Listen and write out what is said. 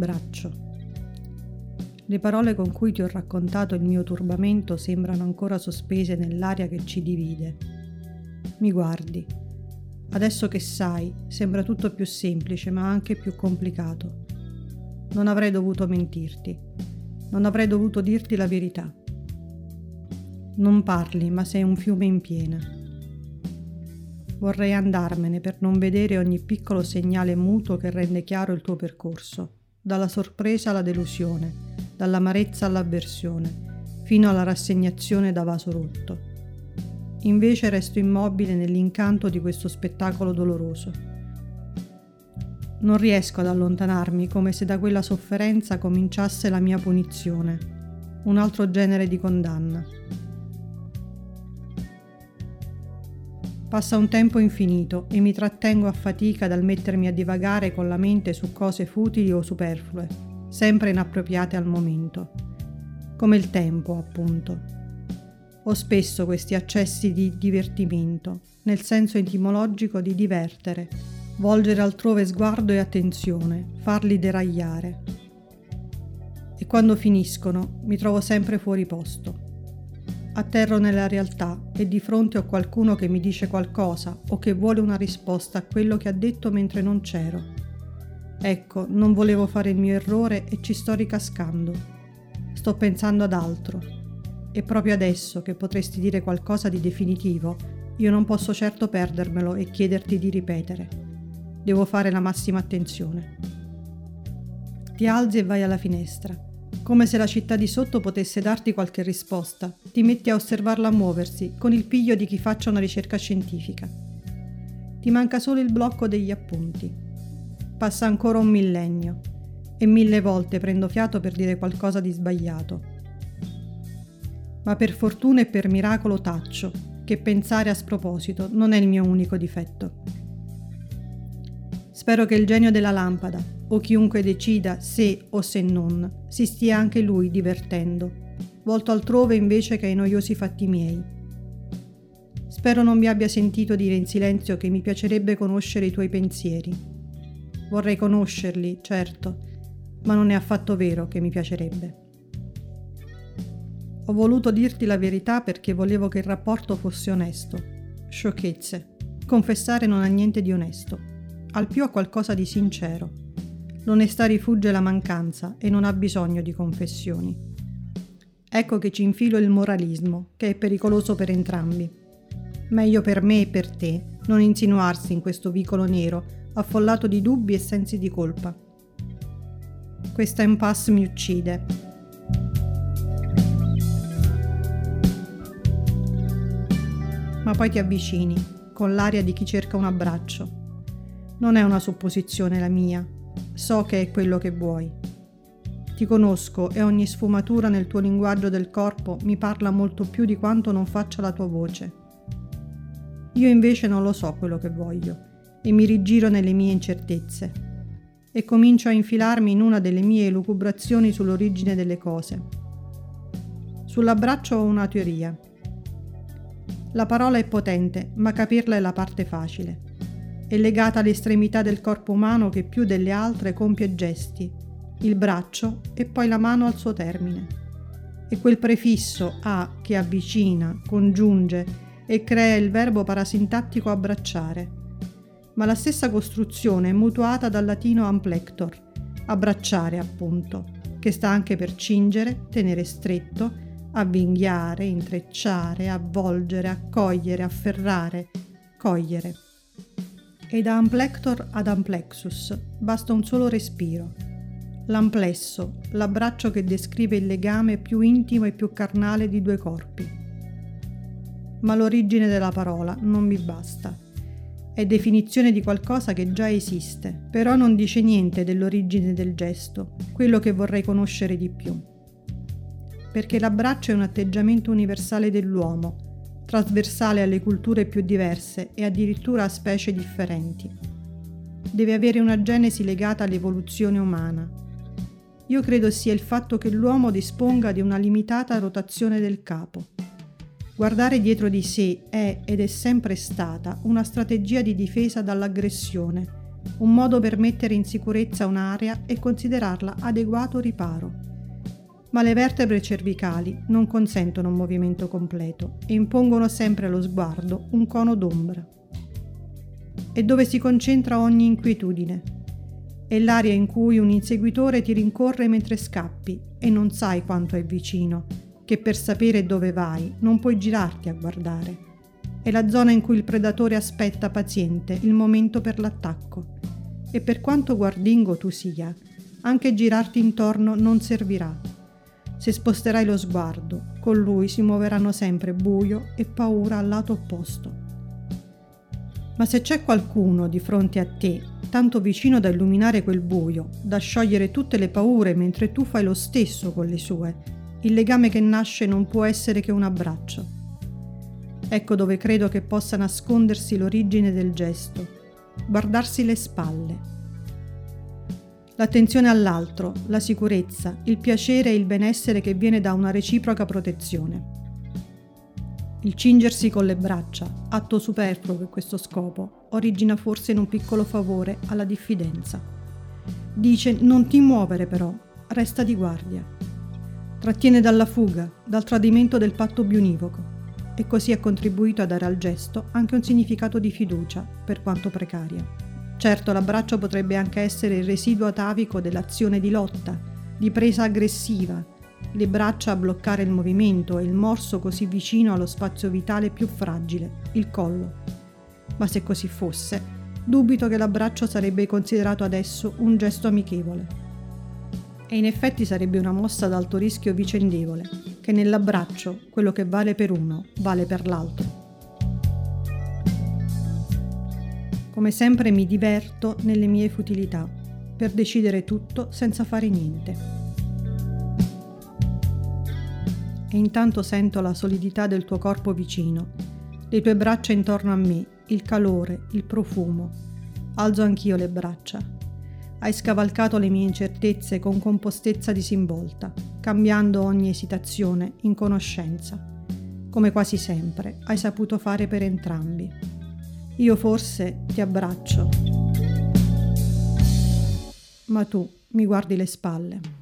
abbraccio. Le parole con cui ti ho raccontato il mio turbamento sembrano ancora sospese nell'aria che ci divide. Mi guardi. Adesso che sai, sembra tutto più semplice ma anche più complicato. Non avrei dovuto mentirti. Non avrei dovuto dirti la verità. Non parli, ma sei un fiume in piena. Vorrei andarmene per non vedere ogni piccolo segnale muto che rende chiaro il tuo percorso, dalla sorpresa alla delusione dall'amarezza all'avversione, fino alla rassegnazione da vaso rotto. Invece resto immobile nell'incanto di questo spettacolo doloroso. Non riesco ad allontanarmi come se da quella sofferenza cominciasse la mia punizione, un altro genere di condanna. Passa un tempo infinito e mi trattengo a fatica dal mettermi a divagare con la mente su cose futili o superflue sempre inappropriate al momento, come il tempo, appunto. Ho spesso questi accessi di divertimento, nel senso etimologico di divertere, volgere altrove sguardo e attenzione, farli deragliare. E quando finiscono mi trovo sempre fuori posto. Atterro nella realtà e di fronte ho qualcuno che mi dice qualcosa o che vuole una risposta a quello che ha detto mentre non c'ero Ecco, non volevo fare il mio errore e ci sto ricascando. Sto pensando ad altro. E proprio adesso che potresti dire qualcosa di definitivo, io non posso certo perdermelo e chiederti di ripetere. Devo fare la massima attenzione. Ti alzi e vai alla finestra. Come se la città di sotto potesse darti qualche risposta, ti metti a osservarla muoversi con il piglio di chi faccia una ricerca scientifica. Ti manca solo il blocco degli appunti Passa ancora un millennio e mille volte prendo fiato per dire qualcosa di sbagliato. Ma per fortuna e per miracolo taccio che pensare a sproposito non è il mio unico difetto. Spero che il genio della lampada, o chiunque decida se o se non, si stia anche lui divertendo, volto altrove invece che ai noiosi fatti miei. Spero non mi abbia sentito dire in silenzio che mi piacerebbe conoscere i tuoi pensieri Vorrei conoscerli, certo, ma non è affatto vero che mi piacerebbe. Ho voluto dirti la verità perché volevo che il rapporto fosse onesto. Sciocchezze. Confessare non ha niente di onesto. Al più ha qualcosa di sincero. L'onestà rifugge la mancanza e non ha bisogno di confessioni. Ecco che ci infilo il moralismo, che è pericoloso per entrambi. Meglio per me e per te non insinuarsi in questo vicolo nero affollato di dubbi e sensi di colpa. Questa impasse mi uccide. Ma poi ti avvicini, con l'aria di chi cerca un abbraccio. Non è una supposizione la mia, so che è quello che vuoi. Ti conosco e ogni sfumatura nel tuo linguaggio del corpo mi parla molto più di quanto non faccia la tua voce. Io invece non lo so quello che voglio e mi rigiro nelle mie incertezze e comincio a infilarmi in una delle mie elucubrazioni sull'origine delle cose. Sull'abbraccio ho una teoria. La parola è potente, ma capirla è la parte facile. È legata all'estremità del corpo umano che più delle altre compie gesti, il braccio e poi la mano al suo termine. E quel prefisso a che avvicina, congiunge e crea il verbo parasintattico abbracciare ma la stessa costruzione è mutuata dal latino amplector, abbracciare appunto, che sta anche per cingere, tenere stretto, avvinghiare, intrecciare, avvolgere, accogliere, afferrare, cogliere. E da amplector ad amplexus basta un solo respiro. L'amplesso, l'abbraccio che descrive il legame più intimo e più carnale di due corpi. Ma l'origine della parola non mi basta è definizione di qualcosa che già esiste, però non dice niente dell'origine del gesto, quello che vorrei conoscere di più. Perché l'abbraccio è un atteggiamento universale dell'uomo, trasversale alle culture più diverse e addirittura a specie differenti. Deve avere una genesi legata all'evoluzione umana. Io credo sia il fatto che l'uomo disponga di una limitata rotazione del capo Guardare dietro di sé è ed è sempre stata una strategia di difesa dall'aggressione, un modo per mettere in sicurezza un'area e considerarla adeguato riparo. Ma le vertebre cervicali non consentono un movimento completo e impongono sempre allo sguardo un cono d'ombra. È dove si concentra ogni inquietudine. È l'area in cui un inseguitore ti rincorre mentre scappi e non sai quanto è vicino, che per sapere dove vai non puoi girarti a guardare. È la zona in cui il predatore aspetta paziente il momento per l'attacco. E per quanto guardingo tu sia, anche girarti intorno non servirà. Se sposterai lo sguardo, con lui si muoveranno sempre buio e paura al lato opposto. Ma se c'è qualcuno di fronte a te, tanto vicino da illuminare quel buio, da sciogliere tutte le paure mentre tu fai lo stesso con le sue, il legame che nasce non può essere che un abbraccio. Ecco dove credo che possa nascondersi l'origine del gesto, guardarsi le spalle. L'attenzione all'altro, la sicurezza, il piacere e il benessere che viene da una reciproca protezione. Il cingersi con le braccia, atto superfluo per questo scopo, origina forse in un piccolo favore alla diffidenza. Dice non ti muovere però, resta di guardia. Trattiene dalla fuga, dal tradimento del patto bionivoco e così ha contribuito a dare al gesto anche un significato di fiducia, per quanto precaria. Certo, l'abbraccio potrebbe anche essere il residuo atavico dell'azione di lotta, di presa aggressiva, le braccia a bloccare il movimento e il morso così vicino allo spazio vitale più fragile, il collo. Ma se così fosse, dubito che l'abbraccio sarebbe considerato adesso un gesto amichevole e in effetti sarebbe una mossa ad alto rischio vicendevole, che nell'abbraccio quello che vale per uno vale per l'altro. Come sempre mi diverto nelle mie futilità, per decidere tutto senza fare niente. E intanto sento la solidità del tuo corpo vicino, le tue braccia intorno a me, il calore, il profumo. Alzo anch'io le braccia, hai scavalcato le mie incertezze con compostezza disinvolta, cambiando ogni esitazione in conoscenza. Come quasi sempre hai saputo fare per entrambi. Io forse ti abbraccio, ma tu mi guardi le spalle.